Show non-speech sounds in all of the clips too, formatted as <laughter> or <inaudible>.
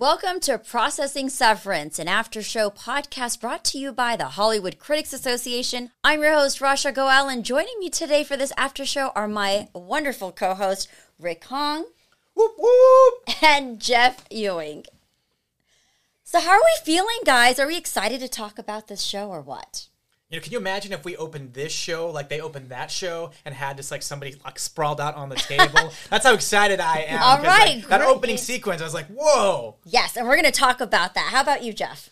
Welcome to Processing Severance, an after show podcast brought to you by the Hollywood Critics Association. I'm your host, Rasha Goel, and joining me today for this after show are my wonderful co host, Rick Hong whoop, whoop. and Jeff Ewing. So, how are we feeling, guys? Are we excited to talk about this show or what? You know, can you imagine if we opened this show like they opened that show and had just like somebody like sprawled out on the table? <laughs> That's how excited I am. All 'cause, right, like, that great. opening sequence, I was like, whoa. Yes, and we're going to talk about that. How about you, Jeff?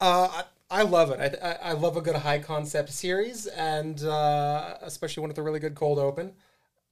Uh, I, I love it. I, I, I love a good high concept series, and uh, especially one with a really good cold open.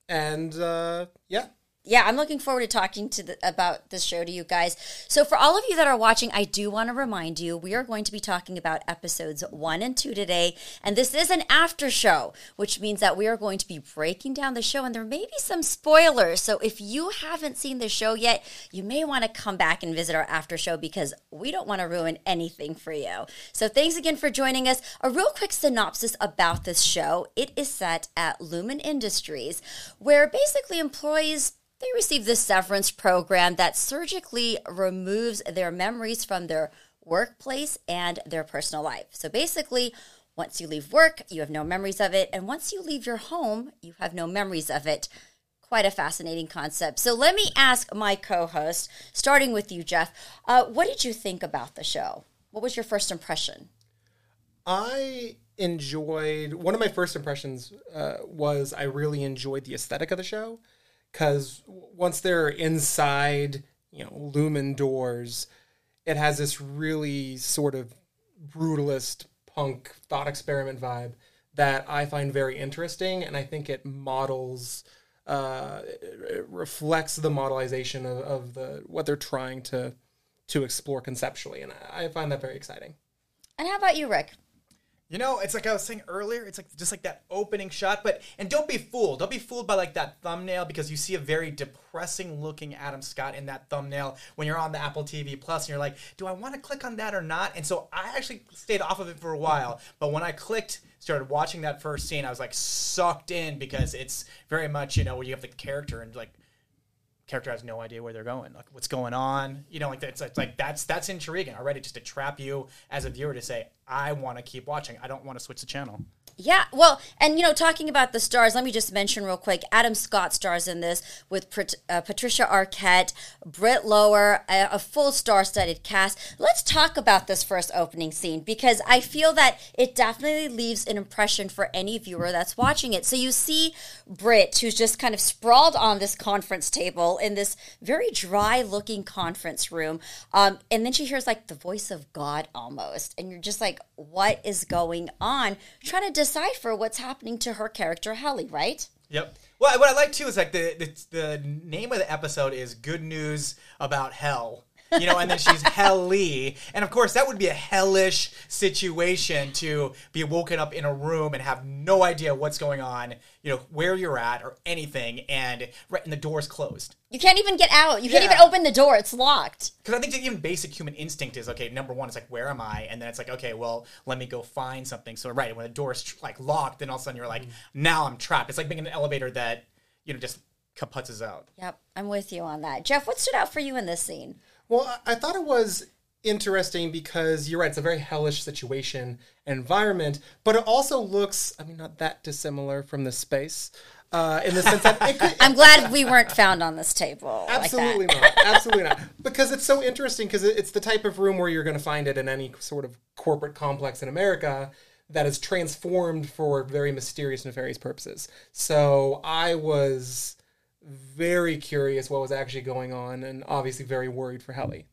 And uh, yeah, yeah, I'm looking forward to talking to the, about this show to you guys. So, for all of you that are watching, I do want to remind you we are going to be talking about episodes one and two today, and this is an after show, which means that we are going to be breaking down the show, and there may be some spoilers. So, if you haven't seen the show yet, you may want to come back and visit our after show because we don't want to ruin anything for you. So, thanks again for joining us. A real quick synopsis about this show: it is set at Lumon Industries, where basically employees they receive this severance program that surgically removes their memories from their workplace and their personal life. So basically, once you leave work, you have no memories of it. And once you leave your home, you have no memories of it. Quite a fascinating concept. So let me ask my co host, starting with you, Jeff, uh, what did you think about the show? What was your first impression? I enjoyed one of my first impressions uh, was I really enjoyed the aesthetic of the show because once they're inside, you know, Lumon doors, it has this really sort of brutalist punk thought experiment vibe that I find very interesting, and I think it models, uh, it reflects the modelization of, of the what they're trying to to explore conceptually, and I I find that very exciting. And how about you, Rick? You know, it's like I was saying earlier, it's like just like that opening shot, but and don't be fooled. Don't be fooled by like that thumbnail because you see a very depressing looking Adam Scott in that thumbnail when you're on the Apple TV Plus and you're like, do I want to click on that or not? And so I actually stayed off of it for a while, but when I clicked started watching that first scene, I was like sucked in because it's very much, you know, where you have the character and like character has no idea where they're going, like what's going on. You know, like it's, it's like that's that's intriguing already, just to trap you as a viewer to say, I want to keep watching. I don't want to switch the channel. Yeah, well, and you know, talking about the stars, let me just mention real quick. Adam Scott stars in this with Pat- uh, Patricia Arquette, Britt Lower, a, a full star-studded cast. Let's talk about this first opening scene because I feel that it definitely leaves an impression for any viewer that's watching it. So you see Britt, who's just kind of sprawled on this conference table in this very dry-looking conference room, um, and then she hears like the voice of God almost, and you're just like, what is going on? Trying to decipher what's happening to her character Helly, right? Yep. Well, what I like too is like the, the the name of the episode is "Good News About Hell." You know, and then she's Helly, and of course that would be a hellish situation to be woken up in a room and have no idea what's going on, you know, where you're at or anything, and right, and the door's closed. You can't even get out. You can't even open the door. It's locked. Because I think that even basic human instinct is okay. Number one, it's like, where am I? And then it's like, okay, well, let me go find something. So right when the door's tr- like locked, then all of a sudden you're like, mm-hmm. now I'm trapped. It's like being in an elevator that you know just kaputzes out. Yep, I'm with you on that. Jeff, what stood out for you in this scene? Well, I thought it was interesting because you're right, it's a very hellish situation environment, but it also looks, I mean, not that dissimilar from this space. Uh, in the sense that it could, <laughs> I'm glad we weren't found on this table. absolutely Like that. not, absolutely not, because it's so interesting because it's the type of room where you're going to find it in any sort of corporate complex in America that is transformed for very mysterious, nefarious purposes. So I was very curious what was actually going on, and obviously very worried for Helly.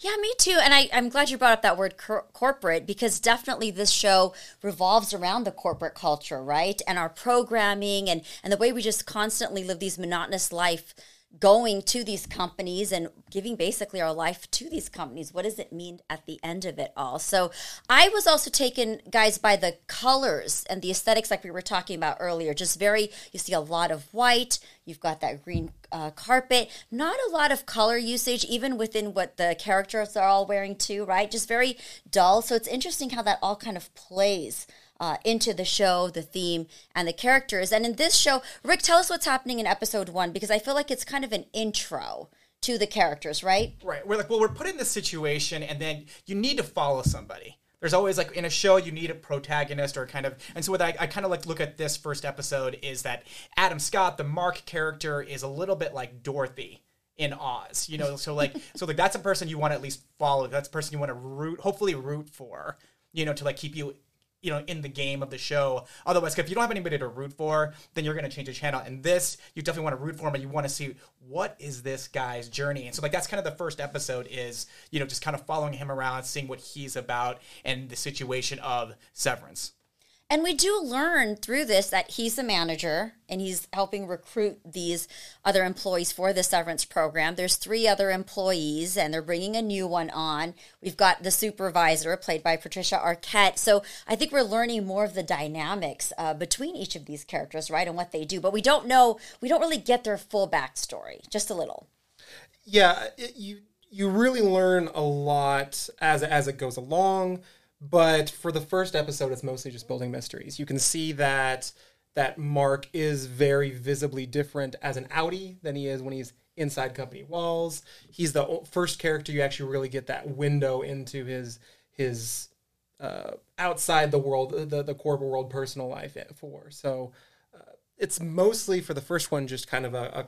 Yeah, me too. And I, I'm glad you brought up that word cor- corporate because definitely this show revolves around the corporate culture, right? And our programming and, and the way we just constantly live these monotonous life going to these companies and giving basically our life to these companies. What does it mean at the end of it all? So I was also taken, guys, by the colors and the aesthetics, like we were talking about earlier. Just very, you see a lot of white. You've got that green uh, carpet. Not a lot of color usage, even within what the characters are all wearing too, right? Just very dull. So it's interesting how that all kind of plays uh, into the show, the theme, and the characters. And in this show, Rick, tell us what's happening in episode one because I feel like it's kind of an intro to the characters, right? Right. We're like, well, we're put in this situation, and then you need to follow somebody. There's always like in a show you need a protagonist or kind of, and so what I, I kind of like look at this first episode is that Adam Scott, the Mark character, is a little bit like Dorothy in Oz. You know, so like <laughs> so like that's a person you want to at least follow. That's a person you want to root, hopefully root for. You know, to like keep you you know in the game of the show. Otherwise if you don't have anybody to root for then you're going to change the channel. And this you definitely want to root for him and you want to see what is this guy's journey. And so like that's kind of the first episode is you know just kind of following him around seeing what he's about and the situation of severance And we do learn through this that he's the manager and he's helping recruit these other employees for the severance program. There's three other employees and they're bringing a new one on. We've got the supervisor played by Patricia Arquette. So I think we're learning more of the dynamics uh, between each of these characters, right, and what they do. But we don't know, we don't really get their full backstory, just a little. yeah, it, you you really learn a lot as as it goes along. But for the first episode, it's mostly just building mysteries. You can see that that Mark is very visibly different as an outie than he is when he's inside company walls. He's the first character you actually really get that window into his his uh, outside the world, the the corporate world, personal life for. So uh, it's mostly for the first one just kind of a, a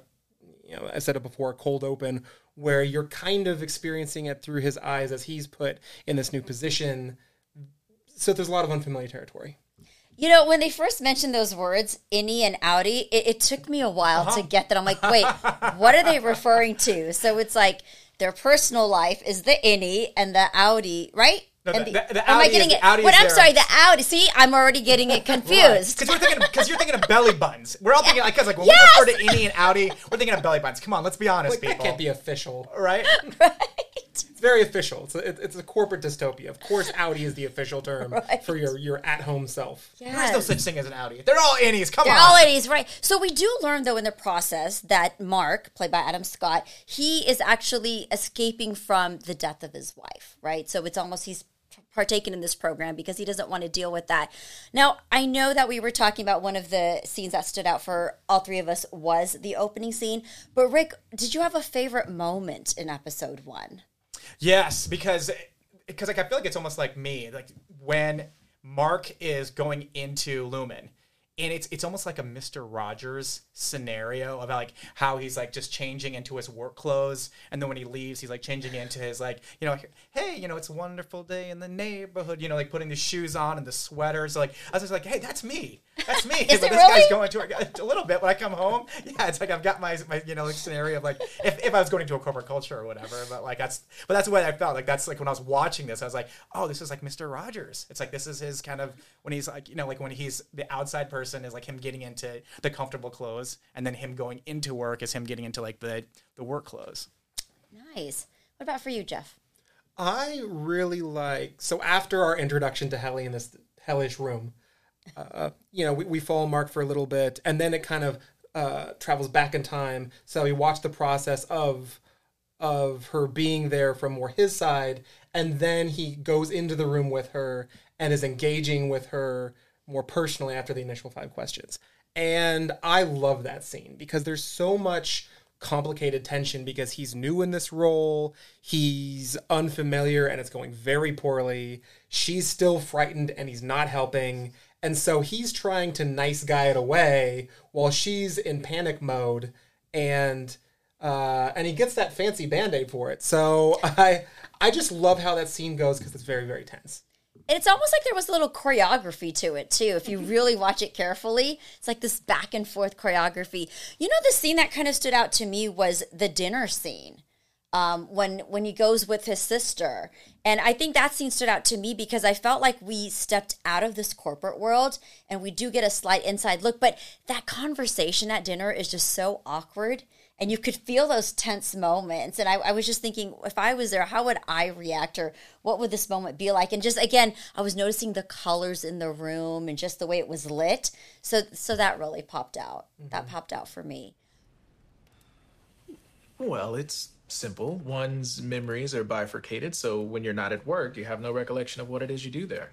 you know, I said it before, a cold open, where you're kind of experiencing it through his eyes as he's put in this new position. So there's a lot of unfamiliar territory. You know, when they first mentioned those words, innie and outie, it, it took me a while Uh-huh. to get that. I'm like, wait, what are they referring to? So it's like their personal life is the innie and the outie, right? No, And the- the- the am I getting it? outie I'm sorry, the outie. See, I'm already getting it <laughs> confused. because you're thinking because you're thinking of belly buttons we're all thinking like because like when Yes! we refer to innie and outie we're thinking of belly buttons come on let's be honest Like people that can't be official. right? <laughs> right It's very official. It's a, it- it's a corporate dystopia. Of course, outie is the official term <laughs> Right. for your your at home self. There is no such thing as an outie. They're all innies. Come They're on. all innies, right? So we do learn, though, in the process that Mark, played by Adam Scott, he is actually escaping from the death of his wife, right? So it's almost he's partaken in this program because he doesn't want to deal with that. Now, I know that we were talking about one of the scenes that stood out for all three of us was the opening scene, but Rick, did you have a favorite moment in episode one? Yes, because because like I feel like it's almost like me, like when Mark is going into Lumon. And it's it's almost like a Mister Rogers scenario about like how he's like just changing into his work clothes, and then when he leaves, he's like changing into his like you know, hey, you know, it's a wonderful day in the neighborhood, you know, like putting the shoes on and the sweater. So like I was just like, hey, that's me, that's me. <laughs> Is but it this guy's going to a, a little bit when I come home. Yeah, it's like I've got my my you know like scenario of like if, if I was going into a corporate culture or whatever, but like that's but that's what I felt like. That's like when I was watching this, I was like, oh, this is like Mister Rogers. It's like this is his kind of when he's like you know like when he's the outside person is like him getting into the comfortable clothes, and then him going into work is him getting into like the the work clothes. Nice. What about for you, Jeff? I really like so after our introduction to Helly in this hellish room, uh, you know, we, we follow Mark for a little bit, and then it kind of uh, travels back in time. So we watch the process of of her being there from more his side, and then he goes into the room with her and is engaging with her more personally after the initial five questions. And I love that scene because there's so much complicated tension because he's new in this role, he's unfamiliar and it's going very poorly. She's still frightened and he's not helping. And so he's trying to nice guy it away while she's in panic mode and uh, and he gets that fancy band-aid for it. So <laughs> I I just love how that scene goes because it's very very tense. And it's almost like there was a little choreography to it too. If you really watch it carefully, it's like this back and forth choreography. You know, the scene that kind of stood out to me was the dinner scene um, when when he goes with his sister, and I think that scene stood out to me because I felt like we stepped out of this corporate world and we do get a slight inside look. But that conversation at dinner is just so awkward and you could feel those tense moments. And I, I, was just thinking, if I was there, how would I react, or what would this moment be like? And just again, I was noticing the colors in the room and just the way it was lit. So, so that really popped out. That mm-hmm. popped out for me. Well, it's simple. One's memories are bifurcated, so when you're not at work, you have no recollection of what it is you do there.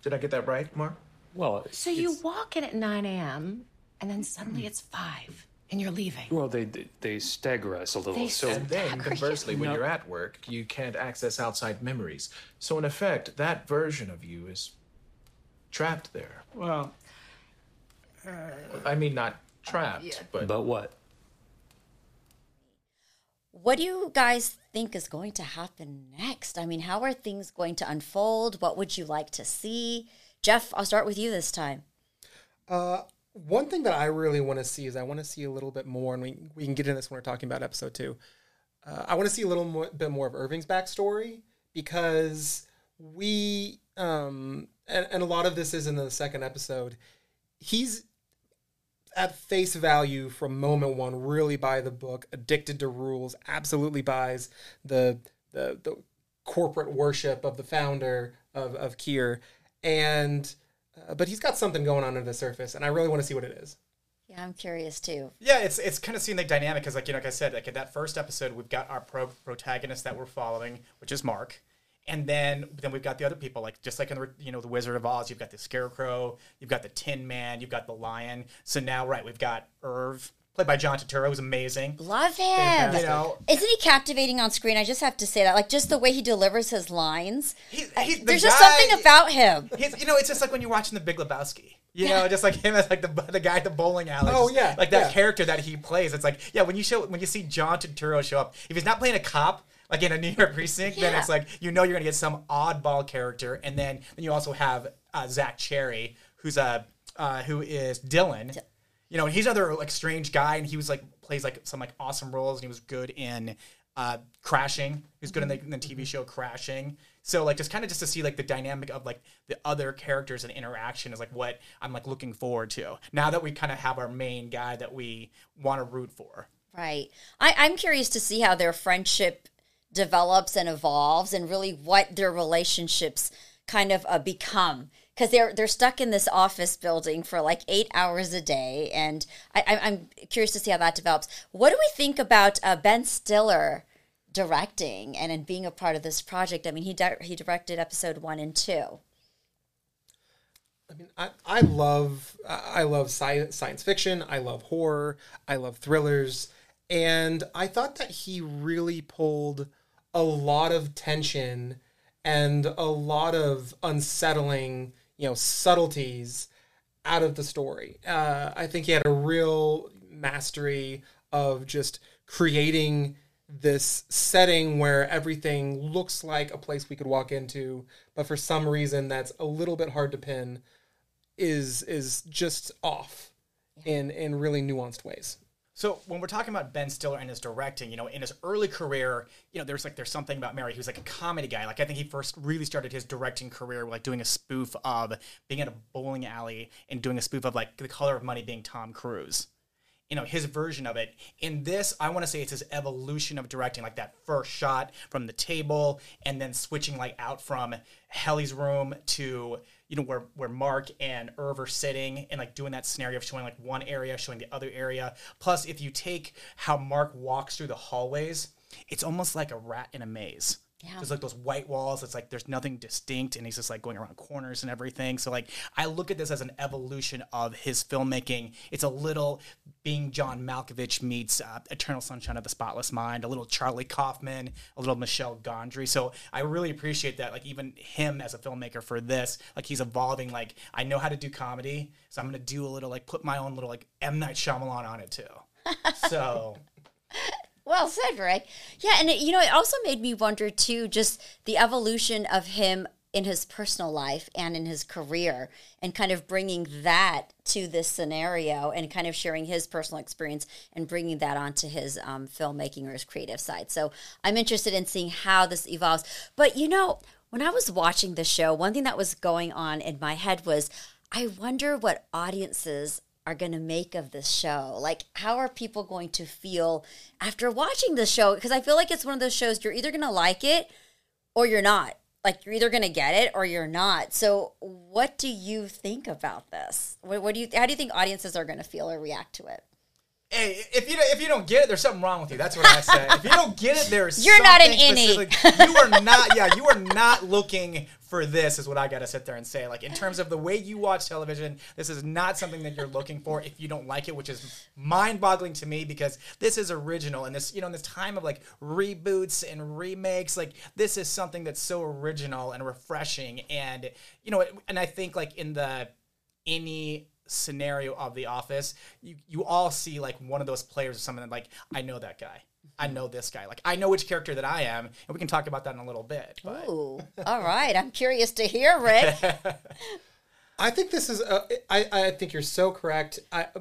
Did I get that right, Mark? Well, So you walk in at 9 a.m. and then suddenly mm-hmm. it's 5. And you're leaving. Well, they they stagger us a little. They so And then, Stagger you. conversely, when No. you're at work, you can't access outside memories. So, in effect, that version of you is trapped there. well, I mean, not trapped, but but what? What do you guys think is going to happen next? I mean, how are things going to unfold? What would you like to see? Jeff, I'll start with you this time. Uh, One thing that I really want to see is I want to see a little bit more, and we, we can get into this when we're talking about episode two. Uh, I want to see a little more, bit more of Irving's backstory because we, um, and, and a lot of this is in the second episode. He's at face value from moment one, really by the book, addicted to rules, absolutely buys the the, the corporate worship of the founder of, of Kier, and uh, but he's got something going on under the surface, and I really want to see what it is. Yeah, I'm curious too. Yeah, it's it's kind of seeing the dynamic because, like you know, like I said, like in that first episode, we've got our pro- protagonist that we're following, which is Mark, and then then we've got the other people, like just like in the you know the Wizard of Oz, you've got the Scarecrow, you've got the Tin Man, you've got the Lion. So now, right, we've got Irv, played by John Turturro, who's amazing. Love him. You know, Isn't he captivating on screen? I just have to say that. Like, just the way he delivers his lines. He's- I- he's the there's just guy- something about him. He's, you know, it's just like when you're watching The Big Lebowski. You know, just like him as like the the guy at the bowling alley. Oh, Just yeah, like that yeah. character that he plays. It's like yeah, when you show when you see John Turturro show up, if he's not playing a cop like in a <laughs> New York precinct, then Yeah. it's like you know you're gonna get some oddball character, and then then you also have uh, Zach Cherry, who's a uh, who is Dylan. You know, he's another like strange guy, and he was like plays like some like awesome roles, and he was good in uh, Crashing. He was good in the, in the TV show Crashing. So like just kind of just to see like the dynamic of like the other characters and interaction is like what I'm like looking forward to. Now that we kind of have our main guy that we want to root for. Right. I, I'm curious to see how their friendship develops and evolves, and really what their relationships kind of uh, become. Because they're they're stuck in this office building for like eight hours a day, and I, I'm curious to see how that develops. What do we think about uh, Ben Stiller directing and, and being a part of this project? I mean, he di- he directed episode one and two. I mean, I, I love I love sci- science fiction. I love horror. I love thrillers, and I thought that he really pulled a lot of tension and a lot of unsettling, you know, subtleties out of the story. Uh, I think he had a real mastery of just creating this setting where everything looks like a place we could walk into, but for some reason that's a little bit hard to pin is is just off in in really nuanced ways. So when we're talking about Ben Stiller and his directing, you know, in his early career, you know, there's like there's something about Mary. He was like a comedy guy. Like I think he first really started his directing career like doing a spoof of being at a bowling alley and doing a spoof of like The Color of Money being Tom Cruise. You know, his version of it. In this, I want to say it's his evolution of directing, like that first shot from the table and then switching like out from Helly's room to you know where where Mark and Irv are sitting and like doing that scenario of showing like one area, showing the other area. Plus, if you take how Mark walks through the hallways, it's almost like a rat in a maze. Yeah. There's like those white walls. It's like there's nothing distinct, and he's just like going around corners and everything. So like I look at this as an evolution of his filmmaking. It's a little being John Malkovich meets uh, Eternal Sunshine of the Spotless Mind, a little Charlie Kaufman, a little Michel Gondry. So I really appreciate that. Like even him as a filmmaker for this, like he's evolving. Like I know how to do comedy, so I'm gonna do a little like put my own little like M Night Shyamalan on it too. <laughs> So. Well said, Rick. Yeah, and it, you know, it also made me wonder too, just the evolution of him in his personal life and in his career, and kind of bringing that to this scenario, and kind of sharing his personal experience and bringing that onto his um, filmmaking or his creative side. So I'm interested in seeing how this evolves. But you know, when I was watching the show, one thing that was going on in my head was, I wonder what audiences are going to make of this show. Like, how are people going to feel after watching the show? Because I feel like it's one of those shows you're either going to like it or you're not. Like, you're either going to get it or you're not. So, what do you think about this? What, what do you? How do you think audiences are going to feel or react to it? Hey, if you don't, if you don't get it, there's something wrong with you. That's what I say. if you don't get it, there's <laughs> You're not an innie. You are not. Yeah, you are not looking for this. Is what I gotta sit there and say. Like in terms of the way you watch television, this is not something that you're looking for. If you don't like it, which is mind-boggling to me because this is original and this, you know, in this time of like reboots and remakes, like this is something that's so original and refreshing. And you know, and I think like in the any scenario of the office you you all see like one of those players or something like i know that guy i mm-hmm. know this guy like i know which character that i am and we can talk about that in a little bit but Ooh, all right. I'm curious to hear, Rick. <laughs> I think this is. A, I I think you're so correct. I uh,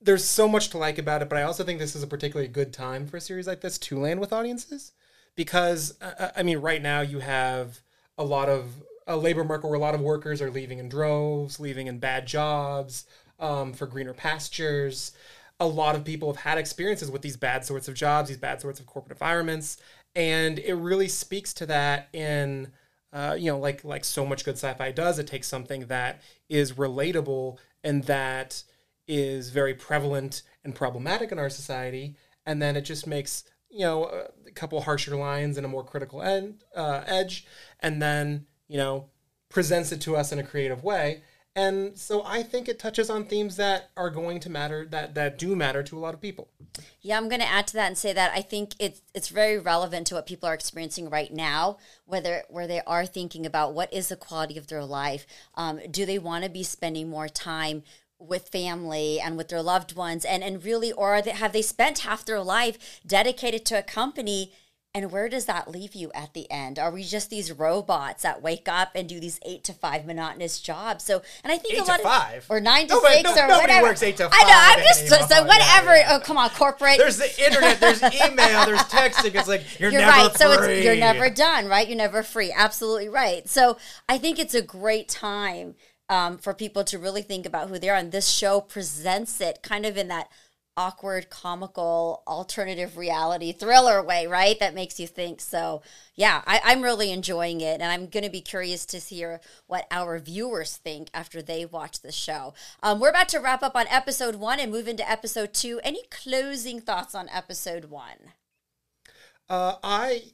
there's so much to like about it, but I also think this is a particularly good time for a series like this to land with audiences because uh, uh I mean, right now you have a lot of a labor market where a lot of workers are leaving in droves, leaving in bad jobs um, for greener pastures. A lot of people have had experiences with these bad sorts of jobs, these bad sorts of corporate environments, and it really speaks to that in uh, you know, like like so much good sci-fi does. It takes something that is relatable and that is very prevalent and problematic in our society, and then it just makes you know a couple harsher lines and a more critical end, uh, edge, and then you know presents it to us in a creative way. And so I think it touches on themes that are going to matter that that do matter to a lot of people. Yeah, I'm going to add to that and say that I think it's it's very relevant to what people are experiencing right now, whether where they are thinking about what is the quality of their life. Um, do they want to be spending more time with family and with their loved ones, and and really, or they, have they spent half their life dedicated to a company? And where does that leave you at the end? Are we just these robots that wake up and do these eight to five monotonous jobs? So, and I think Eight a to lot five? of or nine to Nobody- six no- or nobody whatever. works eight to five. I know. I'm just so, so anymore. Yeah, whatever. yeah. Oh, come on, corporate. there's the internet there's email there's texting it's like you're, you're never right. So free. it's you're never done, right? You're never free. Absolutely right. So I think it's a great time um, for people to really think about who they are, and this show presents it kind of in that awkward, comical, alternative reality thriller way, right? That makes you think. So yeah, I, I'm really enjoying it, and I'm going to be curious to hear what our viewers think after they watch the show. Um, we're about to wrap up on episode one and move into episode two. Any closing thoughts on episode one? Uh, I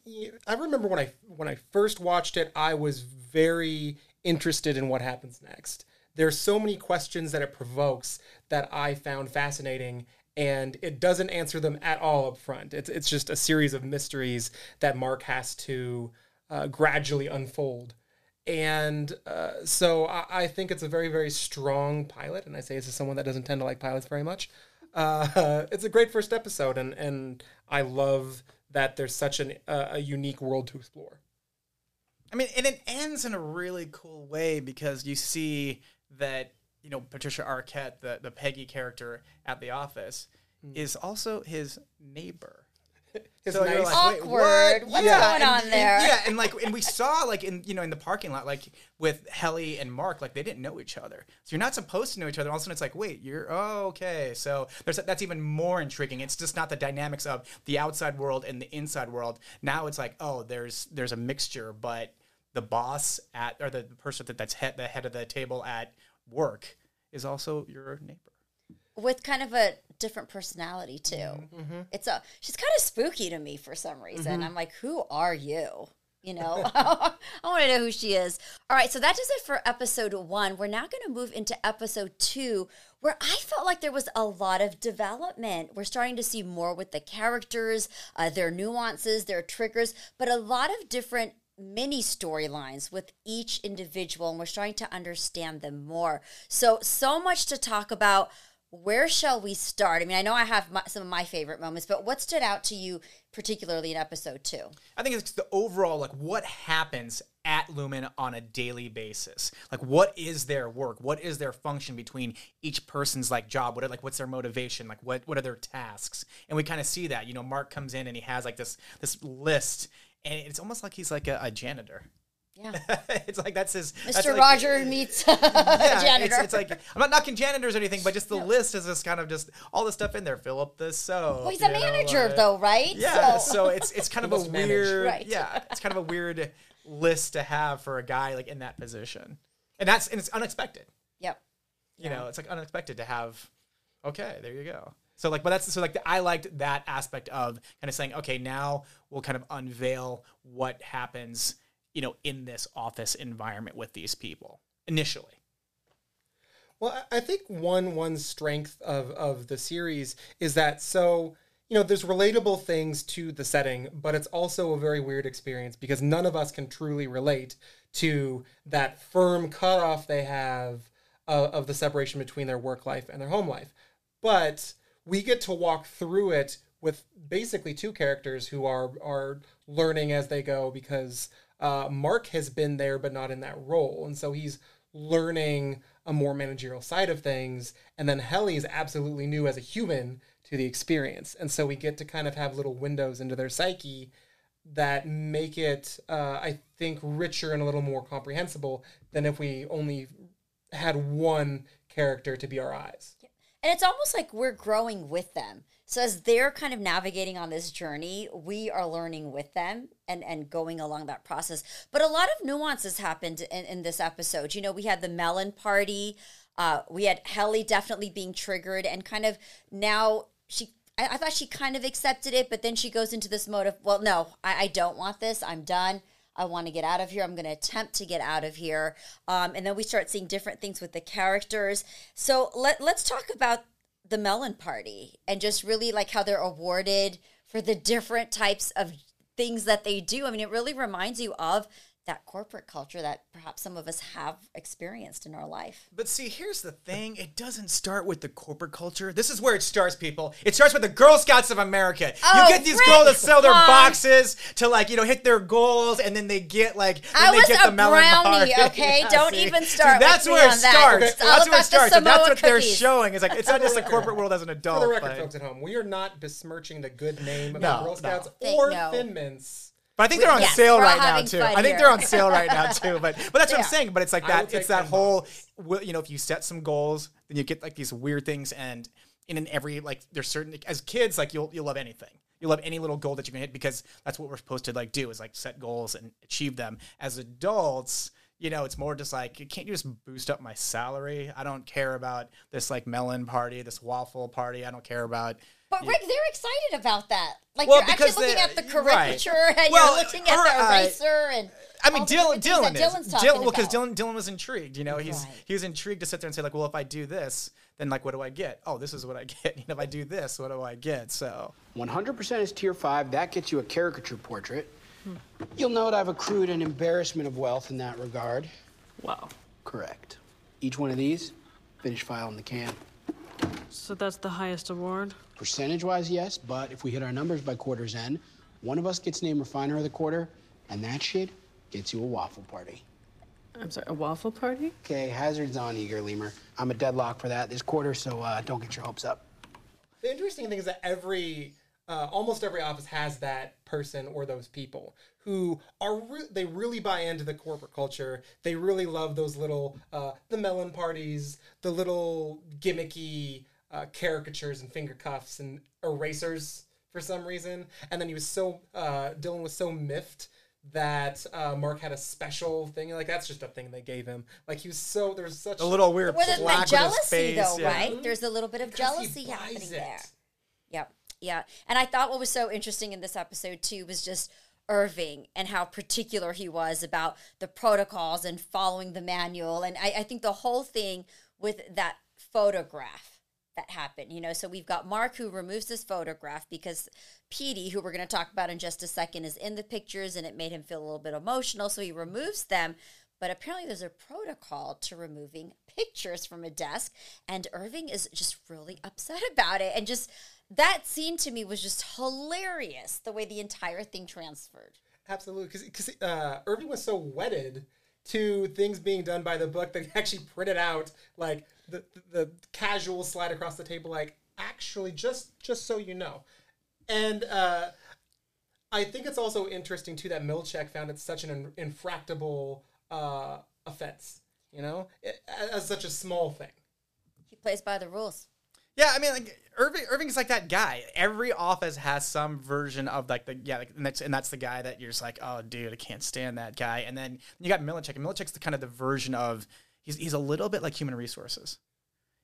I remember when I when I first watched it, I was very interested in what happens next. There's so many questions that it provokes that I found fascinating, and it doesn't answer them at all up front. It's it's just a series of mysteries that Mark has to uh, gradually unfold. And uh, so I, I think it's a very, very strong pilot. And I say this as someone that doesn't tend to like pilots very much. Uh, <laughs> it's a great first episode, and, and I love that there's such an, a unique world to explore. I mean, and it ends in a really cool way because you see that you know Patricia Arquette, the the Peggy character at the office, hmm. is also his neighbor. <laughs> His So you're nice- like, wait, Awkward. what? What's Yeah, going and- on and- there? yeah, and like, <laughs> and we saw like in you know in the parking lot, like with Helly and Mark, like they didn't know each other. So you're not supposed to know each other. All of a sudden, it's like, wait, you're oh, okay. So there's that's even more intriguing. It's just not the dynamics of the outside world and the inside world. Now it's like, oh, there's there's a mixture, but the boss at or the person that that's head, the head of the table at work is also your neighbor. with kind of a different personality too. Mm-hmm. It's a she's kind of spooky to me for some reason. I'm like, who are you? You know, <laughs> <laughs> I want to know who she is. All right, so that does it for episode one. We're now going to move into episode two, where I felt like there was a lot of development. We're starting to see more with the characters, uh, their nuances, their triggers, but a lot of different mini storylines with each individual, and we're starting to understand them more. So, so much to talk about. Where shall we start? I mean, I know I have my, some of my favorite moments, but what stood out to you particularly in episode two? I think it's the overall like what happens at Lumon on a daily basis. Like what is their work? What is their function between each person's like job? What are, like what's their motivation? Like what what are their tasks? And we kind of see that. You know, Mark comes in and he has like this this list and it's almost like he's like a, a janitor. Yeah. <laughs> it's like that's his that's Mr. like- Roger <laughs> meets yeah, <laughs> janitor. It's, it's like I'm not knocking janitors or anything, but just the list is just kind of just all the stuff in there. Fill up the so. well, he's a you know, manager, like- though, right? yeah, So- so, it's it's kind of a manage. weird, Right. yeah, it's kind of a weird list to have for a guy like in that position, and that's and it's unexpected. yep. You know, it's like unexpected to have. Okay, there you go. So like, but that's so like I liked that aspect of kind of saying, okay, now we'll kind of unveil what happens, you know, in this office environment with these people initially. Well, I think one one strength of of the series is that so you know there's relatable things to the setting, but it's also a very weird experience because none of us can truly relate to that firm cutoff they have uh, of the separation between their work life and their home life. But we get to walk through it with basically two characters who are are learning as they go because uh, Mark has been there but not in that role, and so he's learning a more managerial side of things, and then Helly is absolutely new as a human to the experience, and so we get to kind of have little windows into their psyche that make it, uh, I think, richer and a little more comprehensible than if we only had one character to be our eyes. And it's almost like we're growing with them. So as they're kind of navigating on this journey, we are learning with them and, and going along that process. But a lot of nuances happened in, in this episode. You know, we had the melon party. Uh, we had Helly definitely being triggered and kind of now she I, I thought she kind of accepted it, but then she goes into this mode of, well, no, I, I don't want this. I'm done. I want to get out of here. I'm going to attempt to get out of here. Um, and then we start seeing different things with the characters. So let, let's talk about the Melon Party and just really like how they're awarded for the different types of things that they do. I mean, it really reminds you of that corporate culture that perhaps some of us have experienced in our life. But see, here's the thing. It doesn't start with the corporate culture. This is where it starts, people. It starts with the Girl Scouts of America. Oh, you get these Rick, girls that sell their come boxes to like, you know, hit their goals and then they get like then I they was get a the melon brownie, bar. okay? <laughs> Yeah, Don't see? even See, start with that's me where it on that. starts. It's That's where it starts. And that's Samoa what they're showing. Is like it's not just the <laughs> corporate world as an adult. For adult. the record, but- folks at home, we are not besmirching the good name of No, the Girl. Scouts Thank- or no. Thin Mints. But I think they're on Yes, sale we're all right now too. I think here. they're on sale right now <laughs> too. But but that's what I'm saying. But it's like that. It's that whole. Mints. wi- You know, if you set some goals, then you get like these weird things, and in an every like there's certain as kids like you'll you'll love anything. You'll love any little goal that you can hit because that's what we're supposed to like do is like set goals and achieve them. As adults. You know, it's more just like, can't you just boost up my salary? I don't care about this like melon party, this waffle party. I don't care about But Rick, they're excited about that. Like Well, you're actually looking they- at the right. caricature and Well, you're looking at her, the eraser and I mean, Dylan, Dylan that is. Dylan's Dylan, talking well, because. Dylan, Dylan was intrigued. You know, he's Right. he was intrigued to sit there and say like, well, if I do this, then like, what do I get? Oh, this is what I <laughs> get. You know, if I do this, what do I get? So 100% is tier 5. That gets you a caricature portrait. You'll note I've accrued an embarrassment of wealth in that regard. Wow. Correct. Each one of these, finish file in the can. So that's the highest award? Percentage wise, yes, but if we hit our numbers by quarter's end, one of us gets named Refiner of the Quarter, and that shit gets you a waffle party. I'm sorry, a waffle party? Okay, hazards on, Eager Lemur. I'm a deadlock for that this quarter, so uh, don't get your hopes up. The interesting thing is that every, uh, almost every office has that person or those people who are re- they really buy into the corporate culture. They really love those little uh, the melon parties, the little gimmicky uh, caricatures and finger cuffs and erasers for some reason. And then he was so uh, Dylan was so miffed that uh, Mark had a special thing. Like that's just a thing they gave him. Like he was so there was such a little weird Well, there's plaque with his jealousy face. though, yeah. right? There's a little bit of Because he jealousy buys happening it. there. Yep. Yeah. And I thought what was so interesting in this episode too was just Irving and how particular he was about the protocols and following the manual. And I, I think the whole thing with that photograph that happened, you know, so we've got Mark who removes this photograph because Petey, who we're going to talk about in just a second, is in the pictures and it made him feel a little bit emotional. So he removes them. But apparently, there's a protocol to removing pictures from a desk, and Irving is just really upset <laughs> about it. And just that scene to me was just hilarious the way the entire thing transferred. Absolutely, because uh, Irving was so wedded to things being done by the book that he <laughs> actually printed out like the, the the casual slide across the table, like actually just just so you know, and uh, I think it's also interesting too that Milchick found it such an infractable uh, offense, you know, as such a small thing. He plays by the rules. Yeah, I mean, like Irving, Irving's like that guy. Every office has some version of like the yeah, like, and that's and that's the guy that you're just like, oh, dude, I can't stand that guy. And then you got Milchick, and Milchick's the kind of the version of he's he's a little bit like human resources.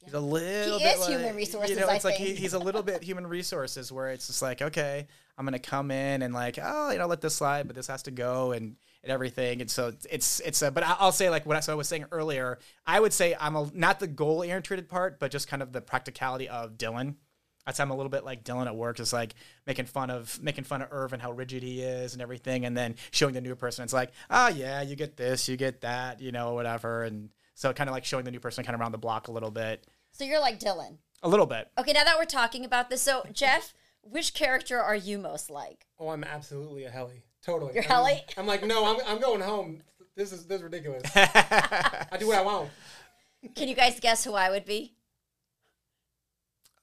He's a little. He bit is like, human resources. You know, it's I like he, he's a little bit human resources, where it's just like, okay, I'm gonna come in and like, oh, you know, let this slide, but this has to go, and and everything. And so it's it's a, but I- I'll say like what I, so I was saying earlier, I would say I'm a, not the goal oriented part, but just kind of the practicality of Dylan. I'd say I'm a little bit like Dylan at work, just like making fun of making fun of Irv and how rigid he is and everything, and then showing the new person it's like, oh yeah, you get this, you get that, you know, whatever, and so kind of like showing the new person kind of around the block a little bit, So you're like Dylan. a little bit. Okay, now that we're talking about this, so Jeff, which character are you most like? Oh, I'm absolutely a Helly. Totally. You're I'm- Helly? I'm like, no, I'm, I'm going home. This is this is ridiculous. <laughs> I do what I want. Can you guys guess who I would be?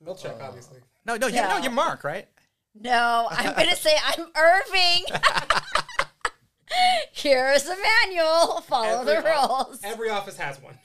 Milchick, obviously. No, no, you No. no, you're Mark, right? No, I'm gonna say I'm Irving. <laughs> <laughs> Here's the manual. Follow the rules. Every office has one.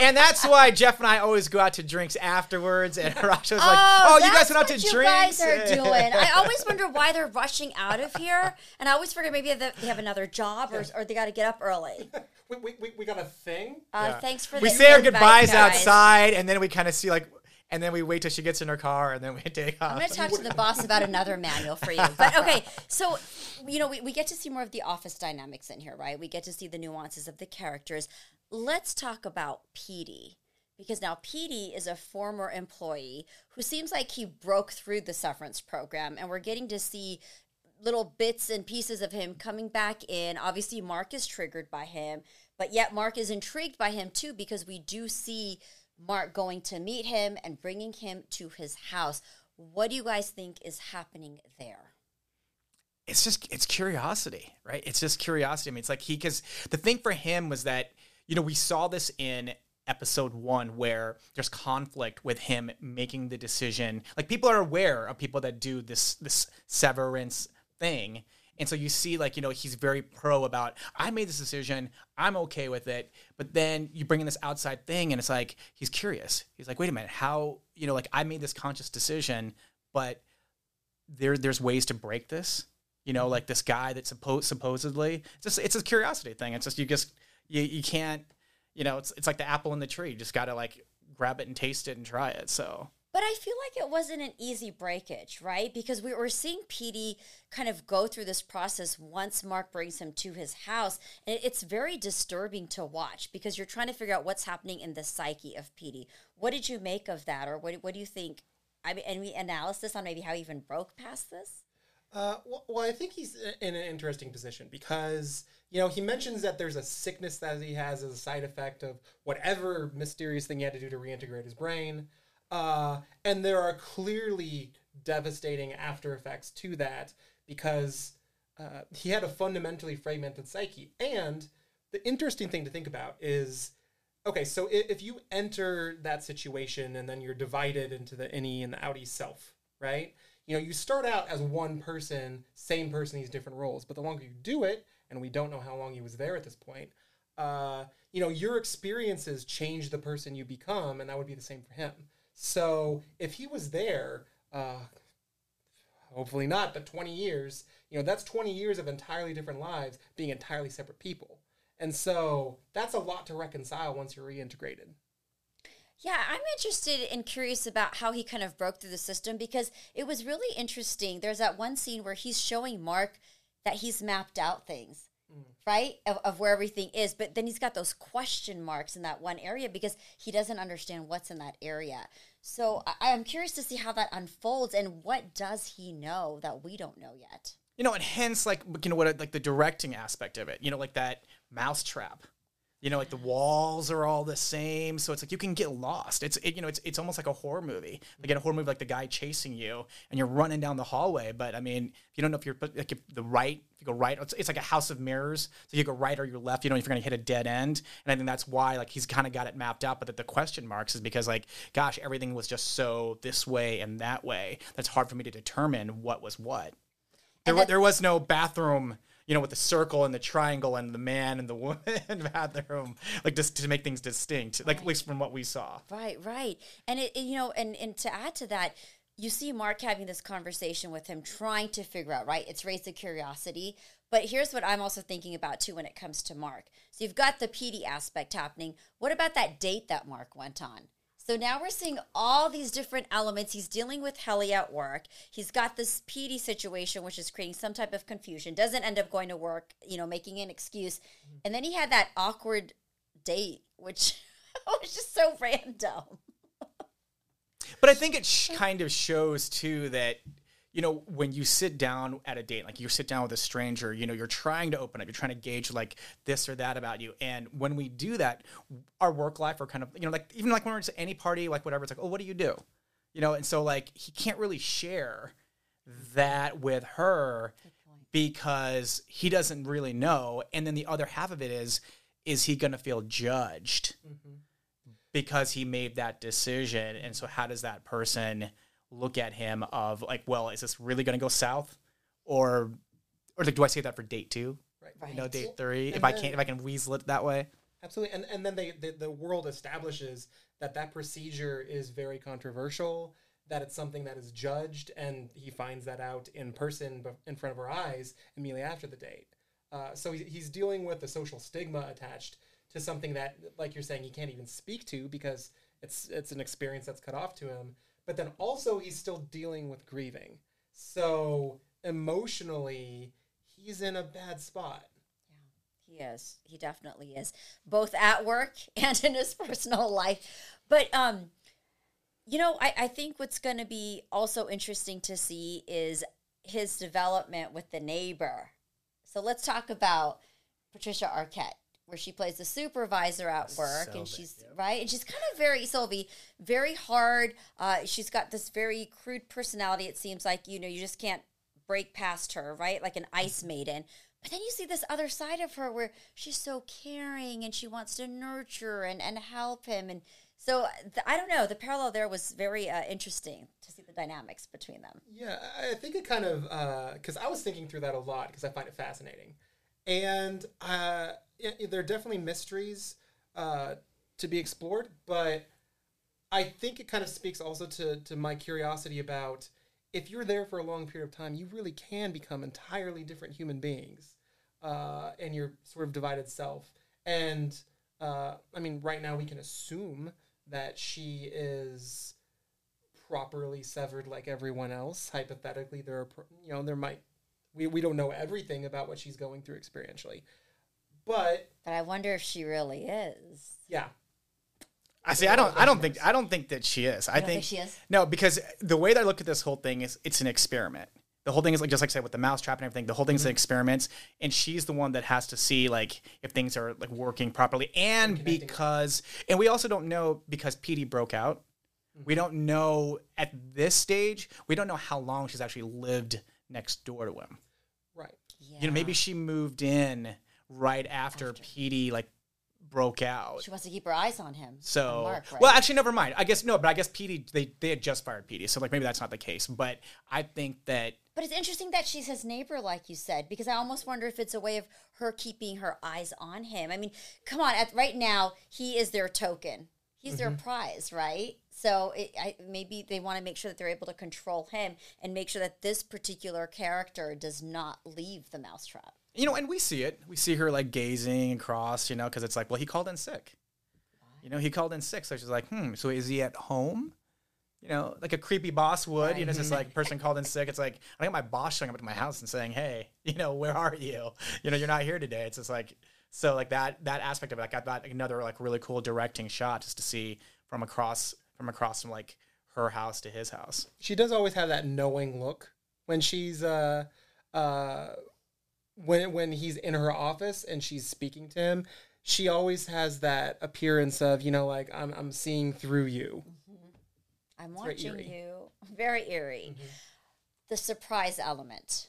And that's why Jeff and I always go out to drinks afterwards. And <laughs> Rasha was like, Oh, "Oh, you guys went out to what you drinks." guys are <laughs> doing. I always wonder why they're rushing out of here, and I always figure maybe they have another job or, or they got to get up early. we, we, we, we got a thing. Uh, Yeah. Thanks for we say our goodbyes guys. outside, and then we kind of see like, and then we wait till she gets in her car, and then we <laughs> take off. I'm going to talk to the boss about another manual for you. But okay, so, you know, we, we get to see more of the office dynamics in here, right? We get to see the nuances of the characters. Let's talk about Petey. Because now Petey is a former employee who seems like he broke through the severance program, and we're getting to see little bits and pieces of him coming back in. Obviously, Mark is triggered by him, but yet Mark is intrigued by him too because we do see Mark going to meet him and bringing him to his house. What do you guys think is happening there? it's just it's curiosity, right? It's just curiosity. I mean, it's like he because the thing for him was that you know we saw this in episode one where there's conflict with him making the decision. Like people are aware of people that do this this severance thing. And so you see, like, you know, he's very pro about, I made this decision, I'm okay with it. But then you bring in this outside thing, and it's like, he's curious. He's like, wait a minute, how, you know, like, I made this conscious decision, but there there's ways to break this. You know, like this guy that supposed supposedly it's just it's a curiosity thing. It's just you just you, you can't you know it's it's like the apple in the tree. You just got to like grab it and taste it and try it. So But I feel like it wasn't an easy breakage, right? Because we were seeing Petey kind of go through this process once Mark brings him to his house. And it's very disturbing to watch because you're trying to figure out what's happening in the psyche of Petey. What did you make of that? Or what, what do you think? I mean, any analysis on maybe how he even broke past this? Uh, well, well, I think he's in an interesting position because you know he mentions that there's a sickness that he has as a side effect of whatever mysterious thing he had to do to reintegrate his brain, uh, and there are clearly devastating after effects to that because uh, he had a fundamentally fragmented psyche. And the interesting thing to think about is okay, so if you enter that situation and then you're divided into the innie and the outie self, right? You know, you start out as one person, same person, these different roles. But the longer you do it, and we don't know how long he was there at this point, uh, you know, your experiences change the person you become, and that would be the same for him. So if he was there, uh, hopefully not, but 20 years, you know, that's 20 years of entirely different lives being entirely separate people. And so that's a lot to reconcile once you're reintegrated. Yeah, I'm interested and curious about how he kind of broke through the system because it was really interesting. There's that one scene where he's showing Mark that he's mapped out things, right? Of, of where everything is. But then he's got those question marks in that one area because he doesn't understand what's in that area. So I, I'm curious to see how that unfolds and what does he know that we don't know yet. you know, and hence like you know what like the directing aspect of it. You know, like that mousetrap. You know, like the walls are all the same, so it's like you can get lost. It's it, you know, it's it's almost like a horror movie. Like in a horror movie, like the guy chasing you and you're running down the hallway. But I mean, if you don't know if you're like if the right, if you go right, it's, it's like a house of mirrors. So you go right or you're left. You know if you're gonna hit a dead end. And I think that's why like he's kind of got it mapped out. But that the question marks is because like, gosh, everything was just so this way and that way. That's hard for me to determine what was what. There, there was no bathroom, you know, with the circle and the triangle and the man and the woman <laughs> bathroom, like just to make things distinct, like at least from what we saw. Right, right. And it, it- you know, and and to add to that, you see Mark having this conversation with him, trying to figure out, right? It's raised the curiosity. But here's what I'm also thinking about too when it comes to Mark. So you've got the Petey aspect happening. What about that date that Mark went on? So now we're seeing all these different elements. He's dealing with Helly at work. He's got this Petey situation, which is creating some type of confusion. Doesn't end up going to work, you know, making an excuse. Mm-hmm. And then he had that awkward date, which <laughs> was just so random. But I think it sh- <laughs> kind of shows too that you know when you sit down at a date, like you sit down with a stranger, you know you're trying to open up, you're trying to gauge like this or that about you. And when we do that, our work life or kind of you know like even like when we're at any party, like whatever, it's like oh what do you do, you know? And so like he can't really share that with her because he doesn't really know. And then the other half of it is is he going to feel judged? Mm-hmm. because he made that decision and so how does that person look at him of like well is this really going to go south or or like do i say that for date two Right. you know date three if And i can't if i can weasel it that way Absolutely, and and then they the, the world establishes that that procedure is very controversial. That it's something that is judged, and he finds that out in person, in front of our eyes, immediately after the date. Uh, so he, he's dealing with the social stigma attached to something that, like you're saying, he can't even speak to because it's it's an experience that's cut off to him. But then also he's still dealing with grieving. So emotionally, he's in a bad spot. He is. He definitely is. Both at work <laughs> and in his personal life. But um, you know, I, I think what's gonna be also interesting to see is his development with the neighbor. So let's talk about Patricia Arquette, where she plays the supervisor at work, and she's right, and she's kind of very Sylvie, very hard. Uh, she's got this very crude personality. It seems like you know you just can't break past her, right? Like an ice maiden. But then you see this other side of her where she's so caring and she wants to nurture and, and help him. And so th- I don't know. The parallel there was very uh, interesting to see the dynamics between them. Yeah, I I think it kind of because I was thinking through that a lot because I find it fascinating, and there are definitely mysteries uh, to be explored, but I think it kind of speaks also to to my curiosity about if you're there for a long period of time, you really can become entirely different human beings, uh, and your sort of divided self. And uh, I mean, right now we can assume that she is properly severed like everyone else. Hypothetically, there are you know there might we we don't know everything about what she's going through experientially, but But I wonder if she really is. yeah, i see i don't i don't think i don't think that she is i don't think, think she is? no because the way that i look at this whole thing is it's an experiment the whole thing is like just like I said with the mousetrap and everything. The whole thing's an experiments, and she's the one that has to see like if things are like working properly, and because and we also don't know because Petey broke out. We don't know at this stage. We don't know how long she's actually lived next door to him. right. Yeah. You know, maybe she moved in right after, Petey like broke out. She wants to keep her eyes on him. So, Mark, right? well, actually, never mind. I guess no, but I guess Petey they they had just fired Petey, so like maybe that's not the case. But I think that But it's interesting that she's his neighbor, like you said, because I almost wonder if it's a way of her keeping her eyes on him. I mean, come on, at, right now he is their token. He's their mm-hmm. prize, right? So it, I, maybe they want to make sure that they're able to control him and make sure that this particular character does not leave the mousetrap. You know, and we see it. We see her like gazing across, you know, because it's like, well, he called in sick. You know, he called in sick, so she's like, hmm. So is he at home? You know, like a creepy boss would. You know, it's just like person called in sick. It's like I got my boss showing up to my house and saying, "Hey, you know, where are you? You know, you're not here today." It's just like so, like that that aspect of it. I got that another like really cool directing shot just to see from across from across from like her house to his house. She does always have that knowing look when she's uh uh when when he's in her office and she's speaking to him. She always has that appearance of you know like I'm I'm seeing through you. Mm-hmm. I'm very watching eerie. you. <laughs> Very eerie. Mm-hmm. The surprise element.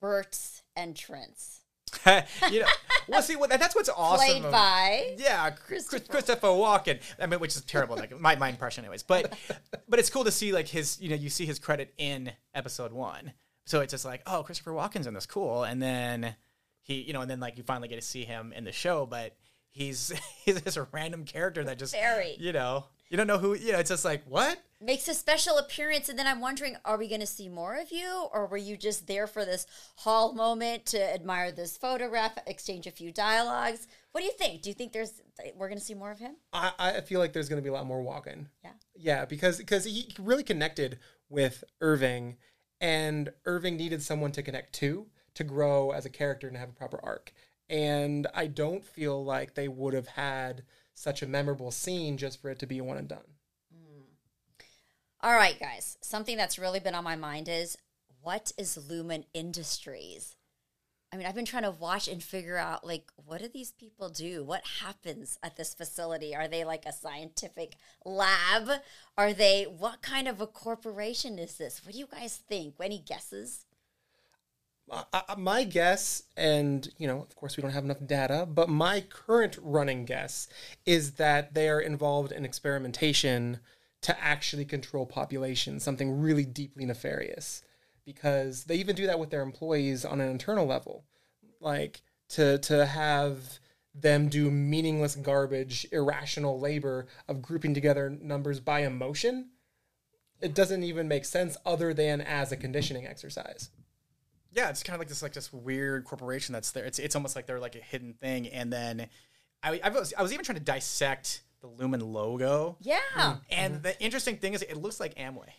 Bert's entrance. <laughs> you know, well, see, what that's what's awesome. Played by Yeah, Christopher. Christopher. Christopher Walken. I mean, which is terrible, like my, my impression, anyways. But <laughs> but it's cool to see like his, you know, you see his credit in episode one. So it's just like, oh, Christopher Walken's in this, cool. And then he, you know, and then like you finally get to see him in the show, but he's <laughs> he's just a random character that just, Very. you know, You don't know who. You know, it's just like what? makes a special appearance and then i'm wondering are we going to see more of you or were you just there for this hall moment to admire this photograph exchange a few dialogues what do you think do you think there's we're going to see more of him I, I feel like there's going to be a lot more Walken. Yeah. Yeah, because because he really connected with Irving, and Irving needed someone to connect to to grow as a character and have a proper arc. And I don't feel like they would have had such a memorable scene just for it to be one and done. Mm. all right guys something that's really been on my mind is what is Lumon Industries i mean i've been trying to watch and figure out like what do these people do? What happens at this facility? Are they like a scientific lab? Are they what kind of a corporation is this? What do you guys think? Any guesses? I- my guess, and you know, of course, we don't have enough data, but my current running guess is that they are involved in experimentation to actually control populations, something really deeply nefarious. Because they even do that with their employees on an internal level, like to to have them do meaningless garbage, irrational labor of grouping together numbers by emotion. It doesn't even make sense other than as a conditioning exercise. Yeah, it's kind of like this like this weird corporation that's there. It's it's almost like they're like a hidden thing. And then I I was I was even trying to dissect the Lumon logo. yeah hmm. And mm-hmm. the interesting thing is, it looks like Amway.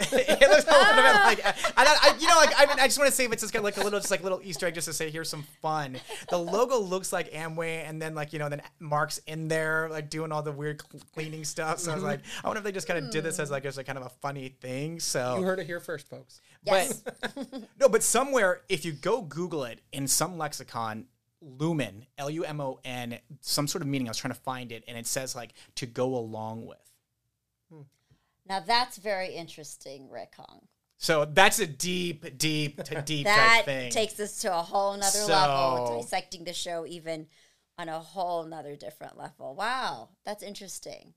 It looks a little bit like, I, I, you know, like I mean, I just want to say if it's just got like a little, just like little Easter egg, just to say here's some fun. The logo looks like Amway, and then like you know, then Mark's in there like doing all the weird cleaning stuff. So I was mm-hmm. like, I wonder if they just kind of did this as like as a kind of a funny thing. So You heard it here first, folks. yes but <laughs> no, but somewhere if you go Google it in some lexicon, Lumon, L U M O N, some sort of meaning. I was trying to find it, and it says like to go along with. Now that's very interesting, Rick Hong. So that's a deep, deep to <laughs> deep That thing. takes us to a whole nother So- level, dissecting the show even on a whole nother different level. Wow, that's interesting.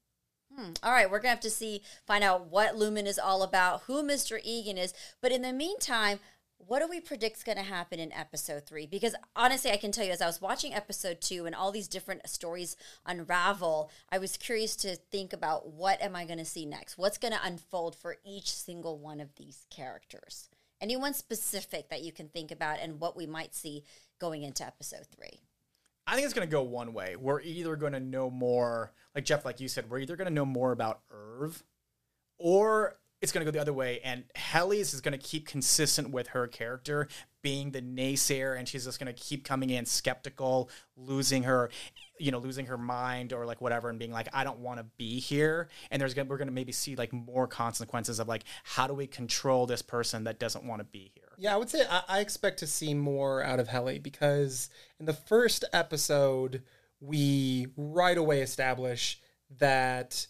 Hmm. All right, we're gonna have to see, find out what Lumon is all about, who Mr. Egan is. But in the meantime, what do we predict is going to happen in episode three? Because honestly, I can tell you, as I was watching episode two and all these different stories unravel, I was curious to think about what am I going to see next? What's going to unfold for each single one of these characters? Anyone specific that you can think about and what we might see going into episode three? I think it's going to go one way. We're either going to know more, like Jeff, like you said, we're either going to know more about Irv, or it's going to go the other way. And Helly's is going to keep consistent with her character being the naysayer, and she's just going to keep coming in skeptical, losing her, you know, losing her mind or like whatever, and being like, I don't want to be here. And there's gonna, we're going to maybe see like more consequences of like, how do we control this person that doesn't want to be here? Yeah, I would say I, I expect to see more out of Helly because in the first episode, we right away establish that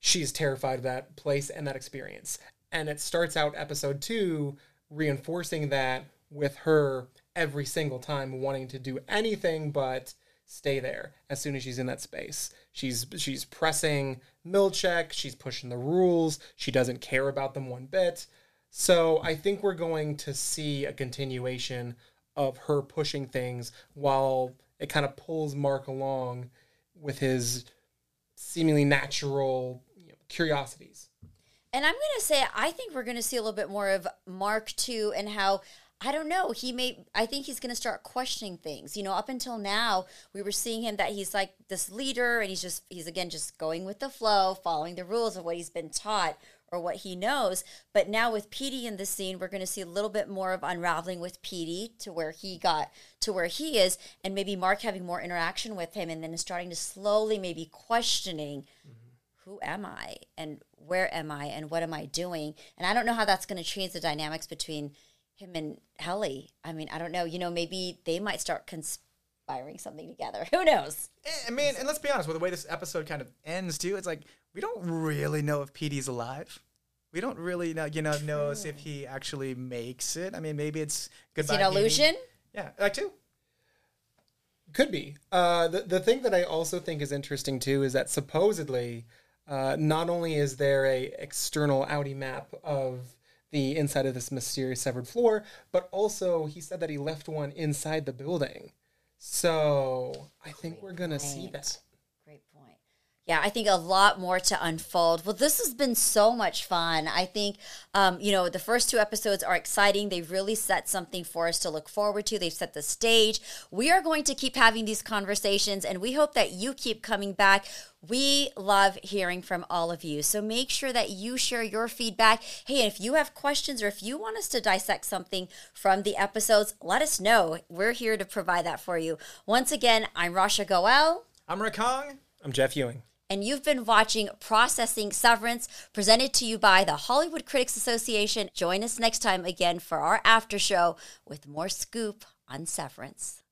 she's terrified of that place and that experience. And it starts out episode two reinforcing that with her every single time wanting to do anything but stay there as soon as she's in that space. She's she's pressing Milchick, she's pushing the rules, she doesn't care about them one bit. So I think we're going to see a continuation of her pushing things while it kind of pulls Mark along with his seemingly natural curiosities. And I'm going to say, I think we're going to see a little bit more of Mark too, and how I don't know. He may. I think he's going to start questioning things. You know, up until now, we were seeing him that he's like this leader, and he's just he's again just going with the flow, following the rules of what he's been taught or what he knows. But now with Petey in the scene, we're going to see a little bit more of unraveling with Petey to where he got to where he is, and maybe Mark having more interaction with him, and then starting to slowly maybe questioning who am I and where am I and what am I doing? And I don't know how that's going to change the dynamics between him and Helly. I mean, I don't know. You know, maybe they might start conspiring something together. <laughs> Who knows? Eh, I mean, and let's be honest, with the way this episode kind of ends too, it's like we don't really know if Petey's alive. We don't really know, you know, know if he actually makes it. I mean, maybe it's Is goodbye. it an illusion? Yeah, like too. Could be. Uh, the, the thing that I also think is interesting too is that supposedly, uh, not only is there a external outie map of the inside of this mysterious severed floor, but also he said that he left one inside the building. So I think we're gonna see that. Yeah, I think a lot more to unfold. Well, this has been so much fun. I think, um, you know, the first two episodes are exciting. They've really set something for us to look forward to. They've set the stage. We are going to keep having these conversations, and we hope that you keep coming back. We love hearing from all of you. So make sure that you share your feedback. Hey, if you have questions or if you want us to dissect something from the episodes, let us know. We're here to provide that for you. Once again, I'm Rasha Goel. I'm Rick Hong. I'm Jeff Ewing. And you've been watching Processing Severance, presented to you by the Hollywood Critics Association. Join us next time again for our after show with more scoop on Severance.